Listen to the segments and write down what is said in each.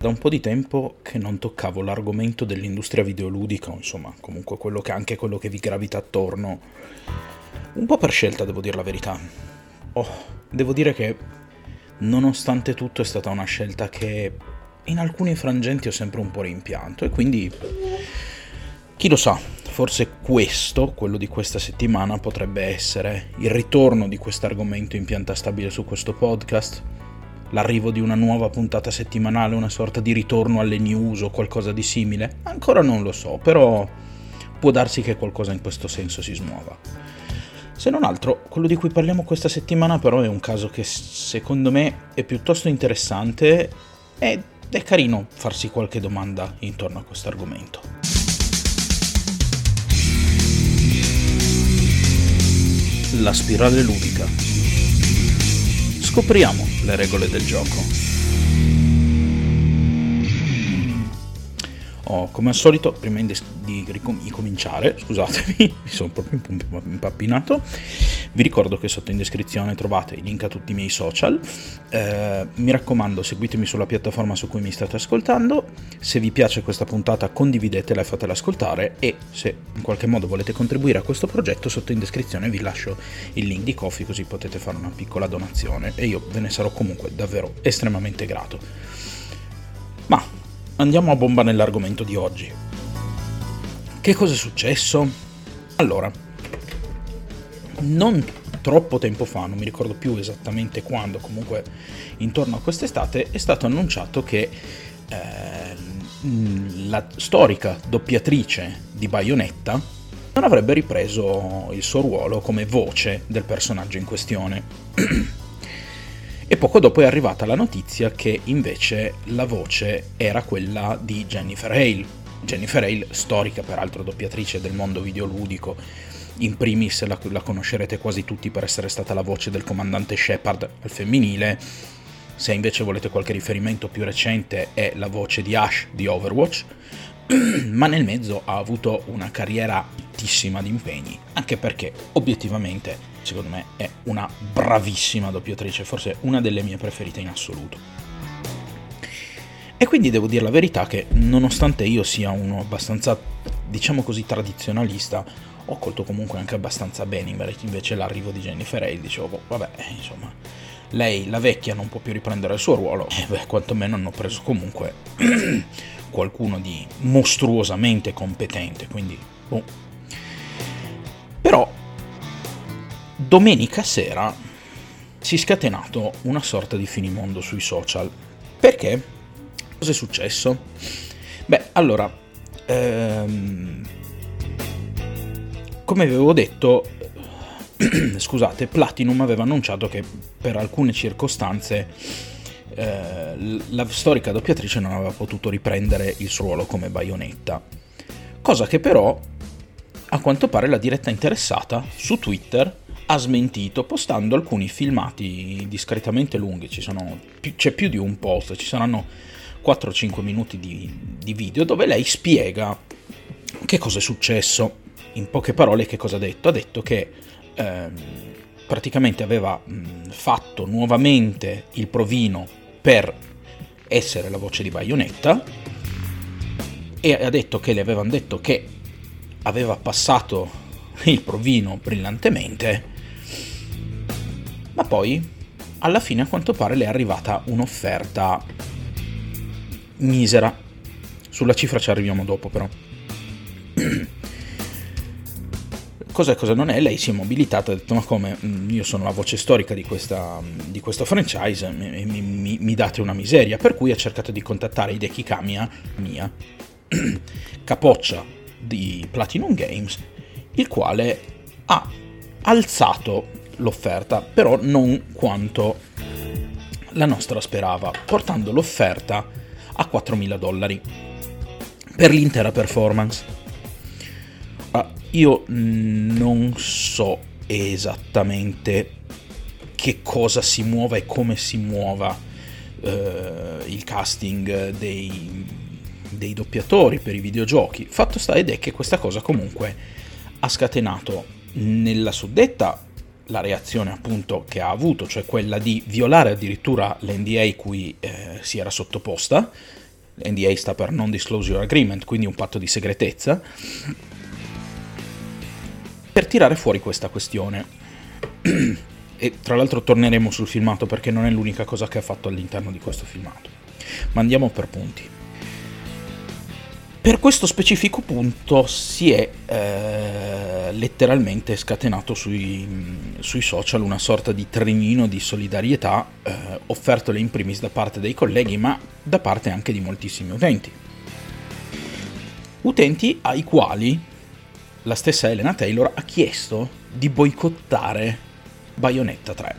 Da un po' di tempo che non toccavo l'argomento dell'industria videoludica, insomma, comunque quello che, anche quello che vi gravita attorno. Un po' per scelta, devo dire la verità. Oh, devo dire che, nonostante tutto, è stata una scelta che in alcuni frangenti ho sempre un po' rimpianto e quindi chi lo sa, forse questo, quello di questa settimana, potrebbe essere il ritorno di questo argomento in pianta stabile su questo podcast l'arrivo di una nuova puntata settimanale, una sorta di ritorno alle news o qualcosa di simile? Ancora non lo so, però può darsi che qualcosa in questo senso si smuova. Se non altro, quello di cui parliamo questa settimana però è un caso che secondo me è piuttosto interessante ed è carino farsi qualche domanda intorno a questo argomento. La spirale ludica Scopriamo le regole del gioco. Oh, come al solito, prima di, di ricominciare, scusatemi, mi sono proprio impappinato, vi ricordo che sotto in descrizione trovate i link a tutti i miei social. Eh, mi raccomando, seguitemi sulla piattaforma su cui mi state ascoltando. Se vi piace questa puntata, condividetela e fatela ascoltare. E se in qualche modo volete contribuire a questo progetto, sotto in descrizione vi lascio il link di Coffee, così potete fare una piccola donazione. E io ve ne sarò comunque davvero estremamente grato. Ma andiamo a bomba nell'argomento di oggi. Che cosa è successo? Allora, non troppo tempo fa, non mi ricordo più esattamente quando, comunque intorno a quest'estate, è stato annunciato che eh, la storica doppiatrice di Bayonetta non avrebbe ripreso il suo ruolo come voce del personaggio in questione. E poco dopo è arrivata la notizia che invece la voce era quella di Jennifer Hale. Jennifer Hale, storica peraltro doppiatrice del mondo videoludico, in primis la, la conoscerete quasi tutti per essere stata la voce del comandante Shepard al femminile, se invece volete qualche riferimento più recente è la voce di Ash di Overwatch, ma nel mezzo ha avuto una carriera altissima di impegni, anche perché obiettivamente secondo me è una bravissima doppiatrice, forse una delle mie preferite in assoluto. E quindi devo dire la verità che nonostante io sia uno abbastanza, diciamo così, tradizionalista, ho colto comunque anche abbastanza bene invece l'arrivo di Jennifer Hale, dicevo, boh, vabbè, insomma, lei, la vecchia, non può più riprendere il suo ruolo, e beh, quantomeno hanno preso comunque qualcuno di mostruosamente competente, quindi, boh. Però domenica sera si è scatenato una sorta di finimondo sui social. Perché? Cosa è successo? Beh, allora, ehm, come avevo detto, scusate, Platinum aveva annunciato che per alcune circostanze eh, la storica doppiatrice non aveva potuto riprendere il suo ruolo come baionetta. Cosa che però, a quanto pare, la diretta interessata su Twitter ha smentito postando alcuni filmati discretamente lunghi, sono, c'è più di un post, ci saranno 4-5 minuti di, di, video dove lei spiega che cosa è successo. In poche parole che cosa ha detto? Ha detto che ehm, praticamente aveva mh, fatto nuovamente il provino per essere la voce di Bayonetta e ha detto che le avevano detto che aveva passato il provino brillantemente ma poi, alla fine, a quanto pare, le è arrivata un'offerta misera. Sulla cifra ci arriviamo dopo, però. cosa è cosa non è, lei si è mobilitata e ha detto ma come, mm, io sono la voce storica di, questa, di questo franchise, mi, mi, mi, mi, date una miseria, per cui ha cercato di contattare Hideki Kamiya, mia, capoccia di Platinum Games, il quale ha alzato l'offerta, però non quanto la nostra sperava, portando l'offerta a 4.000 dollari per l'intera performance. Ah, io non so esattamente che cosa si muova e come si muova eh, il casting dei, dei doppiatori per i videogiochi. Fatto sta ed è che questa cosa comunque ha scatenato nella suddetta la reazione appunto che ha avuto, cioè quella di violare addirittura l'NDA cui eh, si era sottoposta, NDA sta per Non Disclosure Agreement, quindi un patto di segretezza, per tirare fuori questa questione. e tra l'altro torneremo sul filmato perché non è l'unica cosa che ha fatto all'interno di questo filmato. Ma andiamo per punti. Per questo specifico punto si è eh, letteralmente scatenato sui, sui, social una sorta di trenino di solidarietà eh, offertole in primis da parte dei colleghi ma da parte anche di moltissimi utenti. Utenti ai quali la stessa Elena Taylor ha chiesto di boicottare Bayonetta 3.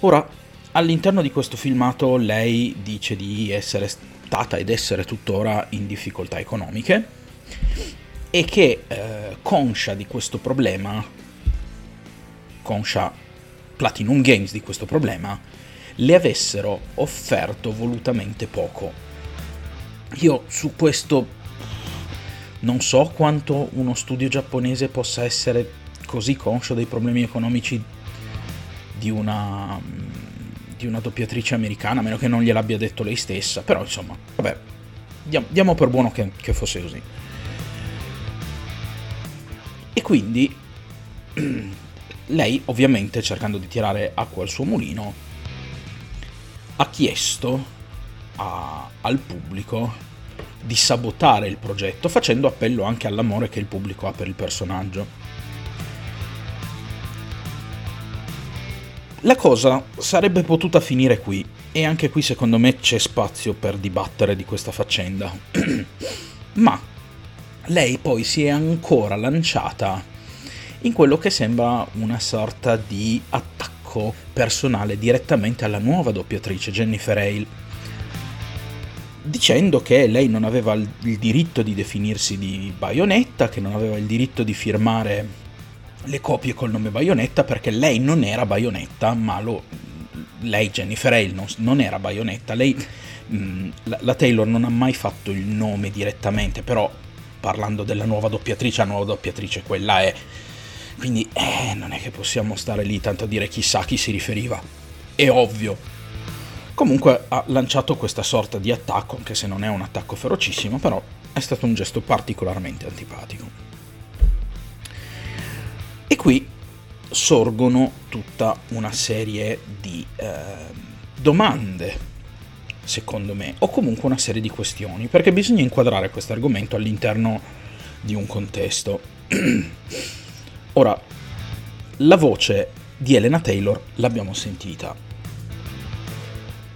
Ora, all'interno di questo filmato lei dice di essere stata ed essere tuttora in difficoltà economiche e che eh, conscia di questo problema, conscia Platinum Games di questo problema, le avessero offerto volutamente poco. Io su questo non so quanto uno studio giapponese possa essere così conscio dei problemi economici di una di una doppiatrice americana, a meno che non gliel'abbia detto lei stessa, però insomma, vabbè, diamo, diamo per buono che, che fosse così. E quindi lei, ovviamente, cercando di tirare acqua al suo mulino, ha chiesto a, al pubblico di sabotare il progetto, facendo appello anche all'amore che il pubblico ha per il personaggio. La cosa sarebbe potuta finire qui e anche qui secondo me c'è spazio per dibattere di questa faccenda. Ma lei poi si è ancora lanciata in quello che sembra una sorta di attacco personale direttamente alla nuova doppiatrice Jennifer Hale, dicendo che lei non aveva il diritto di definirsi di baionetta, che non aveva il diritto di firmare le copie col nome Bayonetta perché lei non era Bayonetta, ma lo, lei Jennifer Hale non, non era Bayonetta, lei, mh, mm, la, Taylor non ha mai fatto il nome direttamente, però parlando della nuova doppiatrice, la nuova doppiatrice quella è, quindi eh, non è che possiamo stare lì tanto a dire chissà a chi si riferiva, è ovvio. Comunque ha lanciato questa sorta di attacco, anche se non è un attacco ferocissimo, però è stato un gesto particolarmente antipatico. E qui sorgono tutta una serie di eh, domande, secondo me, o comunque una serie di questioni, perché bisogna inquadrare questo argomento all'interno di un contesto. Ora, la voce di Elena Taylor l'abbiamo sentita.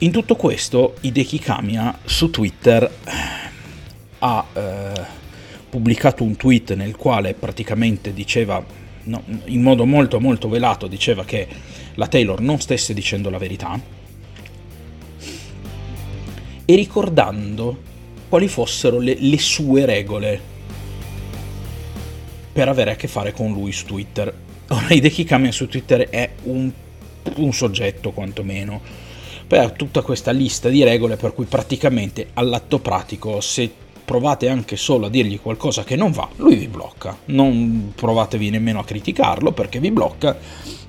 In tutto questo, Hideki Kamiya su Twitter eh, ha eh, pubblicato un tweet nel quale praticamente diceva no, in modo molto molto velato diceva che la Taylor non stesse dicendo la verità e ricordando quali fossero le, le sue regole per avere a che fare con lui su Twitter. Ora Hideki Kamiya su Twitter è un, un soggetto quantomeno per tutta questa lista di regole per cui praticamente all'atto pratico se provate anche solo a dirgli qualcosa che non va, lui vi blocca. Non provatevi nemmeno a criticarlo perché vi blocca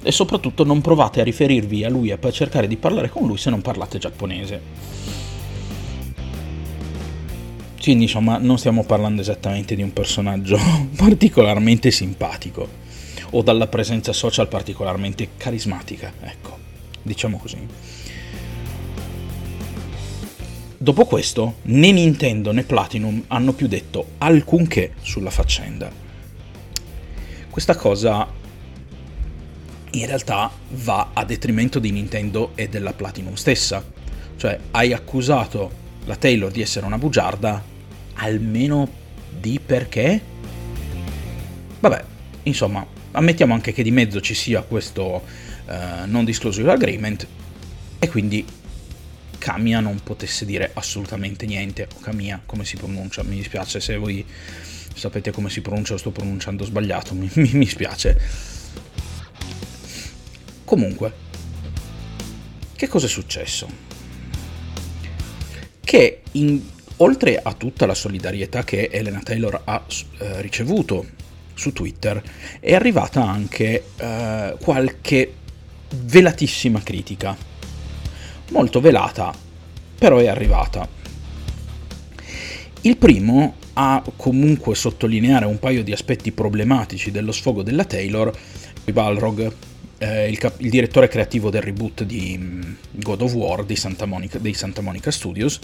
e soprattutto non provate a riferirvi a lui e per cercare di parlare con lui se non parlate giapponese. Quindi insomma non stiamo parlando esattamente di un personaggio particolarmente simpatico o dalla presenza social particolarmente carismatica, ecco, diciamo così. Dopo questo, né Nintendo né Platinum hanno più detto alcunché sulla faccenda. Questa cosa in realtà va a detrimento di Nintendo e della Platinum stessa. Cioè, hai accusato la Taylor di essere una bugiarda, almeno di perché? Vabbè, insomma, ammettiamo anche che di mezzo ci sia questo uh, non disclosure agreement e quindi Camia non potesse dire assolutamente niente, o Camia come si pronuncia, mi dispiace se voi sapete come si pronuncia o sto pronunciando sbagliato, mi, mi, mi spiace. Comunque, che cosa è successo? Che in, oltre a tutta la solidarietà che Elena Taylor ha eh, ricevuto su Twitter, è arrivata anche eh, qualche velatissima critica molto velata però è arrivata. Il primo a comunque sottolineare un paio di aspetti problematici dello sfogo della Taylor, Balrog, eh, il, cap- il, direttore creativo del reboot di mm, God of War di Santa Monica, dei Santa Monica Studios,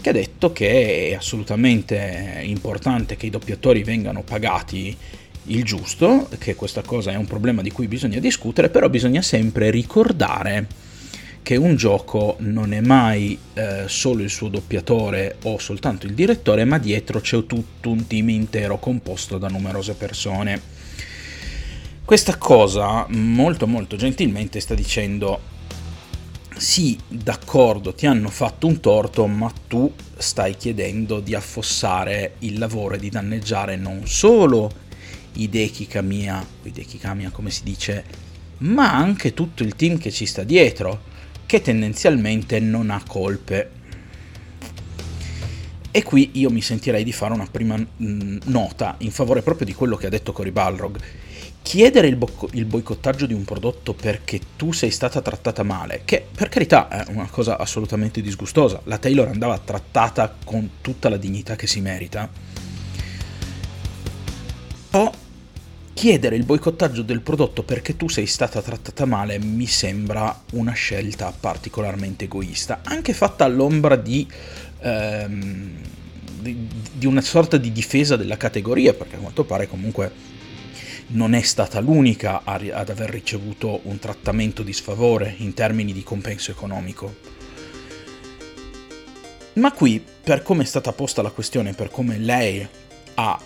che ha detto che è assolutamente importante che i doppiatori vengano pagati il giusto, che questa cosa è un problema di cui bisogna discutere, però bisogna sempre ricordare che un gioco non è mai eh, solo il suo doppiatore o soltanto il direttore, ma dietro c'è tutto un team intero composto da numerose persone. Questa cosa molto molto gentilmente sta dicendo sì, d'accordo, ti hanno fatto un torto, ma tu stai chiedendo di affossare il lavoro e di danneggiare non solo Hideki Kamiya, Hideki Kamiya come si dice, ma anche tutto il team che ci sta dietro che tendenzialmente non ha colpe. E qui io mi sentirei di fare una prima mh, nota in favore proprio di quello che ha detto Cory Balrog. Chiedere il, bo- il, boicottaggio di un prodotto perché tu sei stata trattata male, che per carità è una cosa assolutamente disgustosa, la Taylor andava trattata con tutta la dignità che si merita, o chiedere il boicottaggio del prodotto perché tu sei stata trattata male mi sembra una scelta particolarmente egoista, anche fatta all'ombra di, ehm, di, di una sorta di difesa della categoria, perché a quanto pare comunque non è stata l'unica ad aver ricevuto un trattamento di sfavore in termini di compenso economico. Ma qui, per come è stata posta la questione, per come lei ha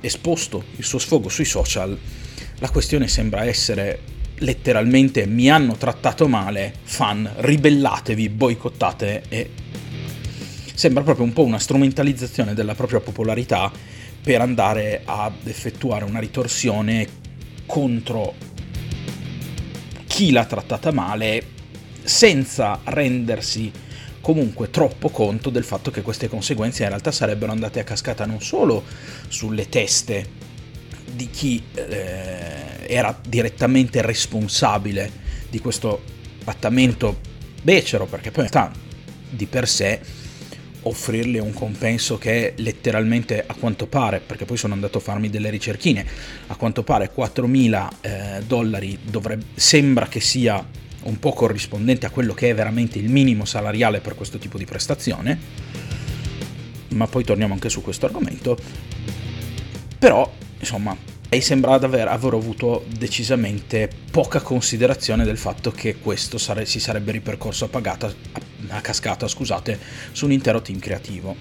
esposto il suo sfogo sui social, la questione sembra essere letteralmente mi hanno trattato male, fan, ribellatevi, boicottate e sembra proprio un po' una strumentalizzazione della propria popolarità per andare ad effettuare una ritorsione contro chi l'ha trattata male senza rendersi comunque troppo conto del fatto che queste conseguenze in realtà sarebbero andate a cascata non solo sulle teste di chi eh, era direttamente responsabile di questo trattamento becero, perché poi in realtà di per sé offrirle un compenso che letteralmente a quanto pare, perché poi sono andato a farmi delle ricerchine, a quanto pare 4.000 eh, dollari dovrebbe, sembra che sia un po' corrispondente a quello che è veramente il minimo salariale per questo tipo di prestazione, ma poi torniamo anche su questo argomento, però insomma lei sembra aver, aver avuto decisamente poca considerazione del fatto che questo sare, si sarebbe ripercorso a, pagata, a, a cascata scusate, su un intero team creativo.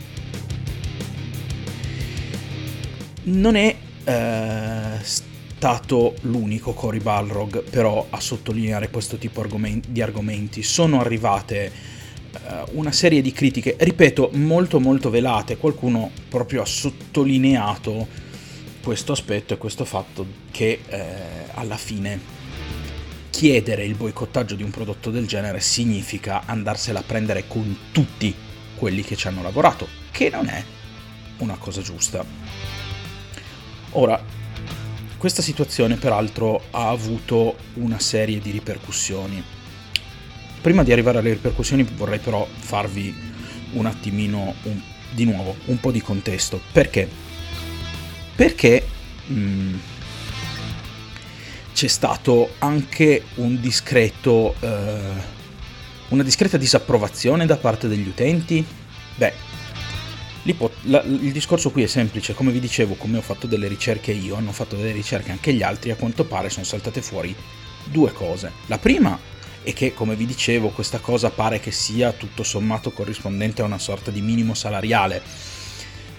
Non è eh, stato l'unico Cory Balrog però a sottolineare questo tipo di argomenti. Sono arrivate uh, una serie di critiche, ripeto, molto molto velate, qualcuno proprio ha sottolineato questo aspetto e questo fatto che eh, alla fine chiedere il boicottaggio di un prodotto del genere significa andarsela a prendere con tutti quelli che ci hanno lavorato, che non è una cosa giusta. Ora, questa situazione peraltro ha avuto una serie di ripercussioni. Prima di arrivare alle ripercussioni vorrei però farvi un attimino, un, di nuovo, un po' di contesto. Perché? Perché mh, mm, c'è stato anche un discreto, eh, una discreta disapprovazione da parte degli utenti? Beh, la, il discorso qui è semplice, come vi dicevo, come ho fatto delle ricerche io, hanno fatto delle ricerche anche gli altri, a quanto pare sono saltate fuori due cose. La prima è che, come vi dicevo, questa cosa pare che sia tutto sommato corrispondente a una sorta di minimo salariale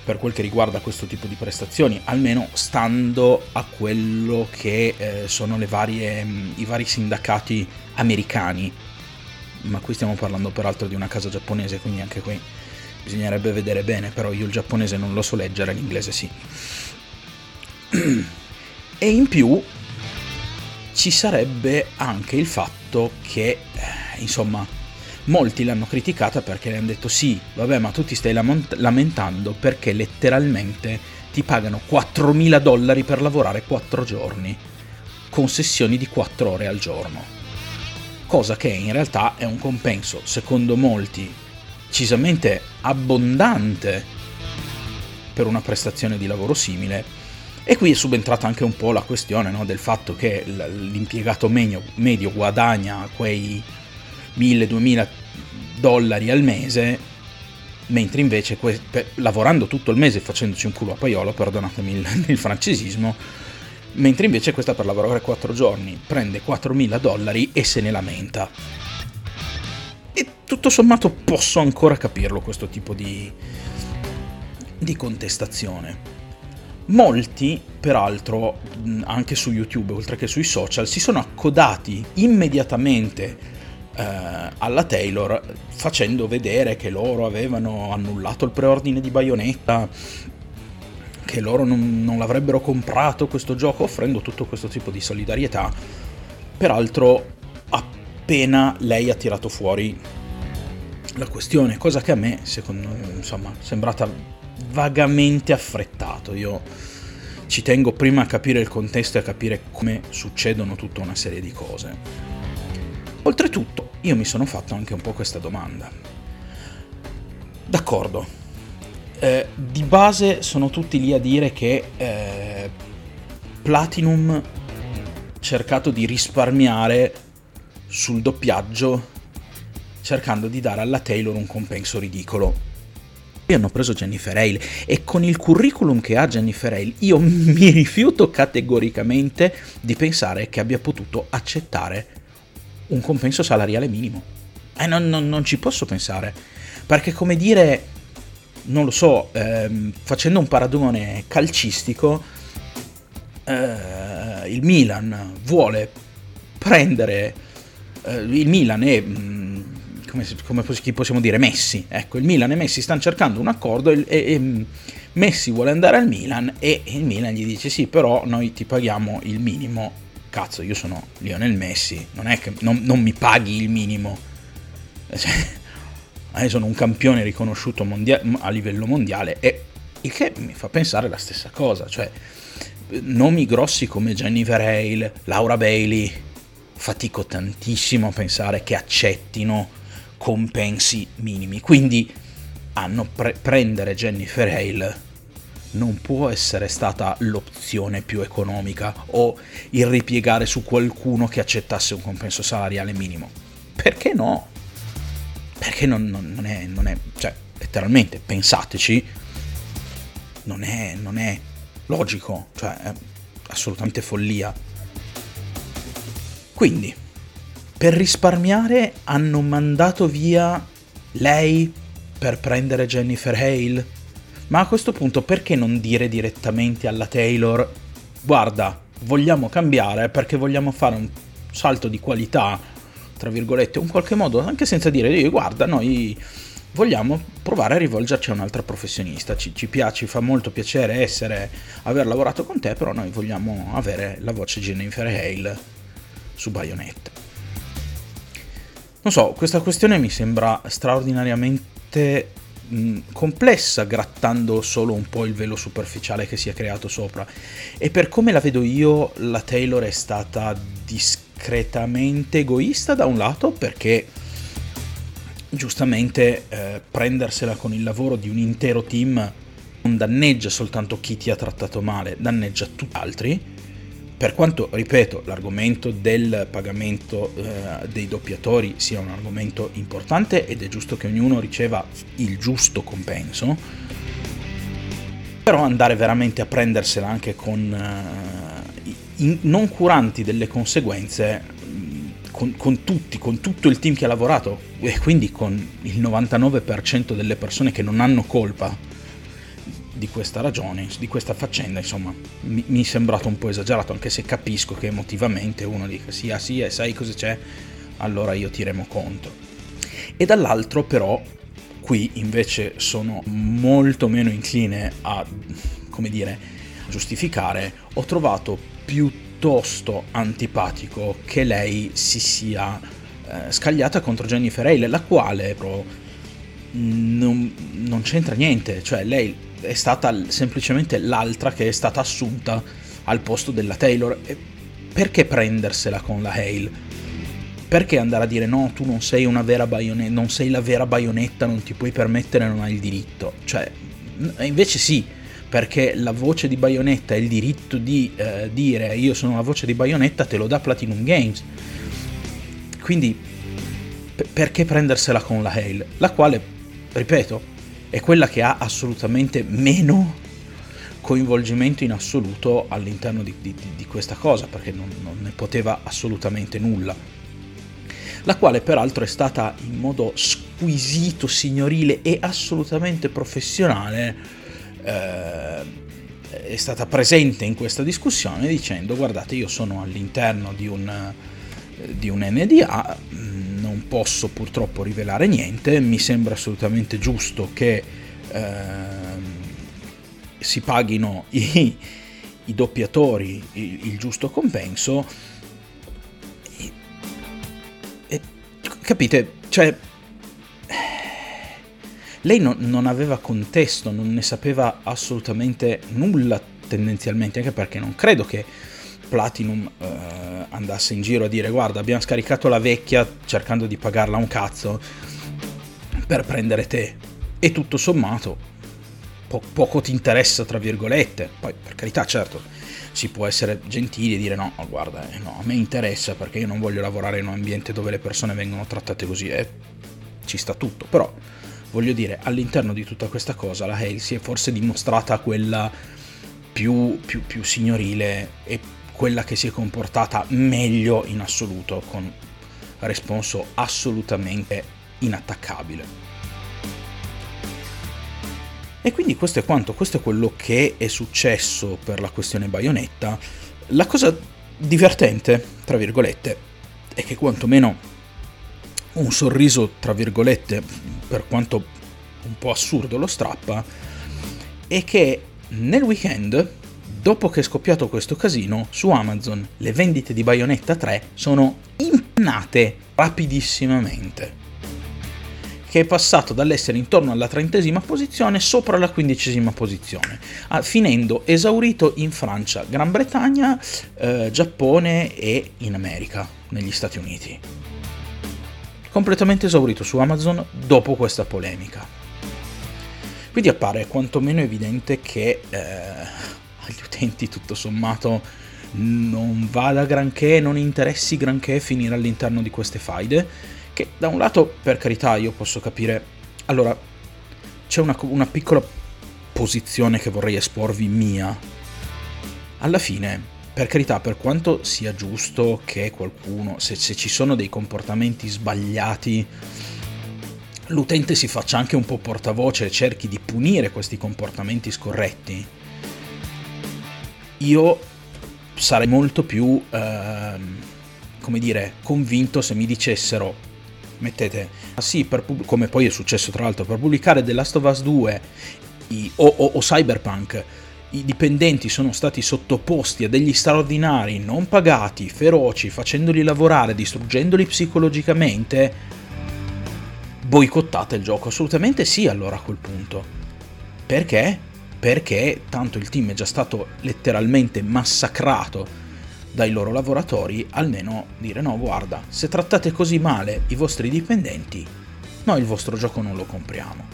per quel che riguarda questo tipo di prestazioni, almeno stando a quello che eh, sono varie, mh, i vari sindacati americani. Ma qui stiamo parlando peraltro di una casa giapponese, quindi anche qui bisognerebbe vedere bene, però io il giapponese non lo so leggere, l'inglese sì. E in più ci sarebbe anche il fatto che, eh, insomma, molti l'hanno criticata perché le hanno detto sì, vabbè, ma tu ti stai lamentando perché letteralmente ti pagano 4.000 dollari per lavorare 4 giorni, con sessioni di 4 ore al giorno. cosa che in realtà è un compenso, secondo molti, decisamente abbondante per una prestazione di lavoro simile. E qui è subentrata anche un po' la questione no, del fatto che l'impiegato medio, medio guadagna quei 1000-2000 dollari al mese, mentre invece que- per, lavorando tutto il mese facendoci un culo a paiolo, perdonatemi il, il francesismo, mentre invece questa per lavorare 4 giorni prende 4.000 dollari e se ne lamenta. Tutto sommato posso ancora capirlo questo tipo di, di contestazione. Molti, peraltro, anche su YouTube, oltre che sui social, si sono accodati immediatamente eh, alla Taylor facendo vedere che loro avevano annullato il preordine di Bayonetta, che loro non, non l'avrebbero comprato questo gioco, offrendo tutto questo tipo di solidarietà. Peraltro, appena lei ha tirato fuori la questione, cosa che a me, secondo insomma, è sembrata vagamente affrettato. Io ci tengo prima a capire il contesto e a capire come succedono tutta una serie di cose. Oltretutto, io mi sono fatto anche un po' questa domanda. D'accordo, eh, di base sono tutti lì a dire che eh, Platinum ha cercato di risparmiare sul doppiaggio cercando di dare alla Taylor un compenso ridicolo. Poi hanno preso Jennifer Hale e con il curriculum che ha Jennifer Hale io mi rifiuto categoricamente di pensare che abbia potuto accettare un compenso salariale minimo. Eh, non, non, non ci posso pensare. Perché come dire, non lo so, ehm, facendo un paragone calcistico, eh, il Milan vuole prendere eh, il Milan e mm, come, come, possiamo dire Messi, ecco, il Milan e Messi stanno cercando un accordo e, e, mm, Messi vuole andare al Milan e il Milan gli dice sì, però noi ti paghiamo il minimo cazzo, io sono Lionel Messi, non è che non, non mi paghi il minimo. Cioè, io sono un campione riconosciuto mondia- a livello mondiale e il che mi fa pensare la stessa cosa, cioè nomi grossi come Jennifer Hale, Laura Bailey, fatico tantissimo a pensare che accettino compensi minimi. Quindi hanno pre- prendere Jennifer Hale non può essere stata l'opzione più economica o il ripiegare su qualcuno che accettasse un compenso salariale minimo. Perché no? Perché non, non, non, è, non è, cioè, letteralmente, pensateci, non è, non è logico, cioè, è assolutamente follia. Quindi, per risparmiare hanno mandato via lei per prendere Jennifer Hale? Ma a questo punto perché non dire direttamente alla Taylor, guarda, vogliamo cambiare perché vogliamo fare un salto di qualità, tra virgolette, in qualche modo, anche senza dire, guarda, noi vogliamo provare a rivolgerci a un'altra professionista, ci, ci piace, fa molto piacere essere, aver lavorato con te, però noi vogliamo avere la voce Jennifer Hale su Bayonetta. Non so, questa questione mi sembra straordinariamente complessa grattando solo un po' il velo superficiale che si è creato sopra. E per come la vedo io la Taylor è stata discretamente egoista da un lato perché giustamente eh, prendersela con il lavoro di un intero team non danneggia soltanto chi ti ha trattato male, danneggia tutti gli altri per quanto, ripeto, l'argomento del pagamento eh, dei doppiatori sia un argomento importante ed è giusto che ognuno riceva il giusto compenso, però andare veramente a prendersela anche con eh, in, non curanti delle conseguenze, con, con, tutti, con tutto il team che ha lavorato e quindi con il 99% delle persone che non hanno colpa di questa ragione, di questa faccenda, insomma, mi, mi, è sembrato un po' esagerato, anche se capisco che emotivamente uno dica sì, ah sì, e sai cosa c'è, allora io ti remo conto. E dall'altro però, qui invece sono molto meno incline a, come dire, giustificare, ho trovato piuttosto antipatico che lei si sia eh, scagliata contro Jennifer Hale, la quale però non, non c'entra niente, cioè lei è stata semplicemente l'altra che è stata assunta al posto della Taylor. E perché prendersela con la Hale? perché andare a dire no, tu non sei una vera baionetta, non sei la vera baionetta, non ti puoi permettere, non hai il diritto? Cioè, invece sì, perché la voce di Bayonetta e il diritto di eh, dire io sono la voce di Bayonetta te lo dà Platinum Games. Quindi p- perché prendersela con la Hale? La quale, ripeto, è quella che ha assolutamente meno coinvolgimento in assoluto all'interno di, di, di questa cosa, perché non, non ne poteva assolutamente nulla. La quale peraltro è stata in modo squisito, signorile e assolutamente professionale eh, è stata presente in questa discussione dicendo guardate io sono all'interno di un, di un NDA, mm, non posso purtroppo rivelare niente, mi sembra assolutamente giusto che eh, si paghino i, i doppiatori il, il giusto compenso Capite? Cioè, lei no, non aveva contesto, non ne sapeva assolutamente nulla tendenzialmente, anche perché non credo che Platinum eh, andasse in giro a dire guarda abbiamo scaricato la vecchia cercando di pagarla un cazzo per prendere te. E tutto sommato po- poco ti interessa tra virgolette, poi per carità certo si può essere gentili e dire no, guarda, eh, no, a me interessa perché io non voglio lavorare in un ambiente dove le persone vengono trattate così, e ci sta tutto, però voglio dire, all'interno di tutta questa cosa la Hale si è forse dimostrata quella più, più, più signorile e quella che si è comportata meglio in assoluto, con responso assolutamente inattaccabile. E quindi questo è quanto, questo è quello che è successo per la questione baionetta. La cosa divertente, tra virgolette, è che quantomeno un sorriso, tra virgolette, per quanto un po' assurdo lo strappa, è che nel weekend, dopo che è scoppiato questo casino, su Amazon le vendite di Bayonetta 3 sono impennate rapidissimamente che è passato dall'essere intorno alla trentesima posizione sopra la quindicesima posizione, finendo esaurito in Francia, Gran Bretagna, eh, Giappone e in America, negli Stati Uniti. Completamente esaurito su Amazon dopo questa polemica. Quindi appare quantomeno evidente che eh, agli utenti tutto sommato non vada granché, non interessi granché finire all'interno di queste faide che da un lato, per carità, io posso capire... Allora, c'è una, una piccola posizione che vorrei esporvi mia. Alla fine, per carità, per quanto sia giusto che qualcuno, se, se, ci sono dei comportamenti sbagliati, l'utente si faccia anche un po' portavoce e cerchi di punire questi comportamenti scorretti, io sarei molto più, eh, come dire, convinto se mi dicessero mettete, ah sì, per, come poi è successo tra l'altro, per pubblicare The Last of Us 2 i, o, o, o Cyberpunk, i dipendenti sono stati sottoposti a degli straordinari non pagati, feroci, facendoli lavorare, distruggendoli psicologicamente, boicottate il gioco. Assolutamente sì, allora a quel punto. Perché? Perché tanto il team è già stato letteralmente massacrato dai loro lavoratori almeno dire no guarda se trattate così male i vostri dipendenti noi il vostro gioco non lo compriamo.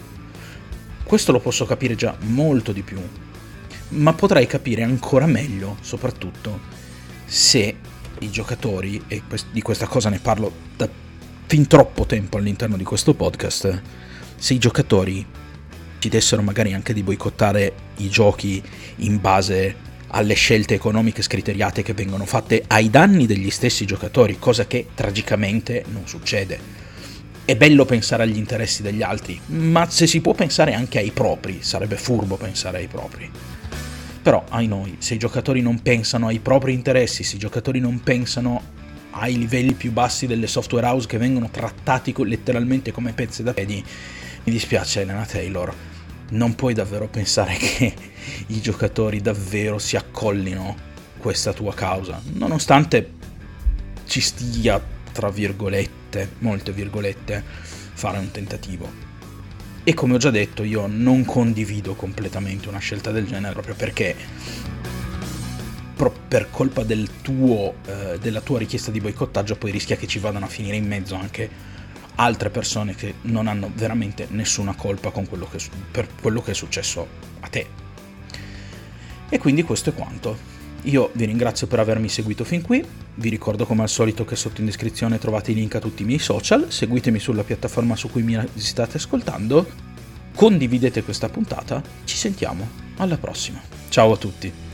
Questo lo posso capire già molto di più ma potrei capire ancora meglio soprattutto se i giocatori e di questa cosa ne parlo da fin troppo tempo all'interno di questo podcast se i giocatori ci dessero magari anche di boicottare i giochi in base alle scelte economiche scriteriate che vengono fatte ai danni degli stessi giocatori, cosa che tragicamente non succede. È bello pensare agli interessi degli altri, ma se si può pensare anche ai propri, sarebbe furbo pensare ai propri. Però, ai noi, se i giocatori non pensano ai propri interessi, se i giocatori non pensano ai livelli più bassi delle software house che vengono trattati letteralmente come pezzi da piedi, mi dispiace Elena Taylor, non puoi davvero pensare che i giocatori davvero si accollino questa tua causa, nonostante ci stia, tra virgolette, molte virgolette, fare un tentativo. E come ho già detto, io non condivido completamente una scelta del genere proprio perché per colpa del tuo, eh, della tua richiesta di boicottaggio poi rischia che ci vadano a finire in mezzo anche altre persone che non hanno veramente nessuna colpa quello che, per quello che è successo a te. E quindi questo è quanto. Io vi ringrazio per avermi seguito fin qui, vi ricordo come al solito che sotto in descrizione trovate i link a tutti i miei social, seguitemi sulla piattaforma su cui mi state ascoltando, condividete questa puntata, ci sentiamo alla prossima. Ciao a tutti!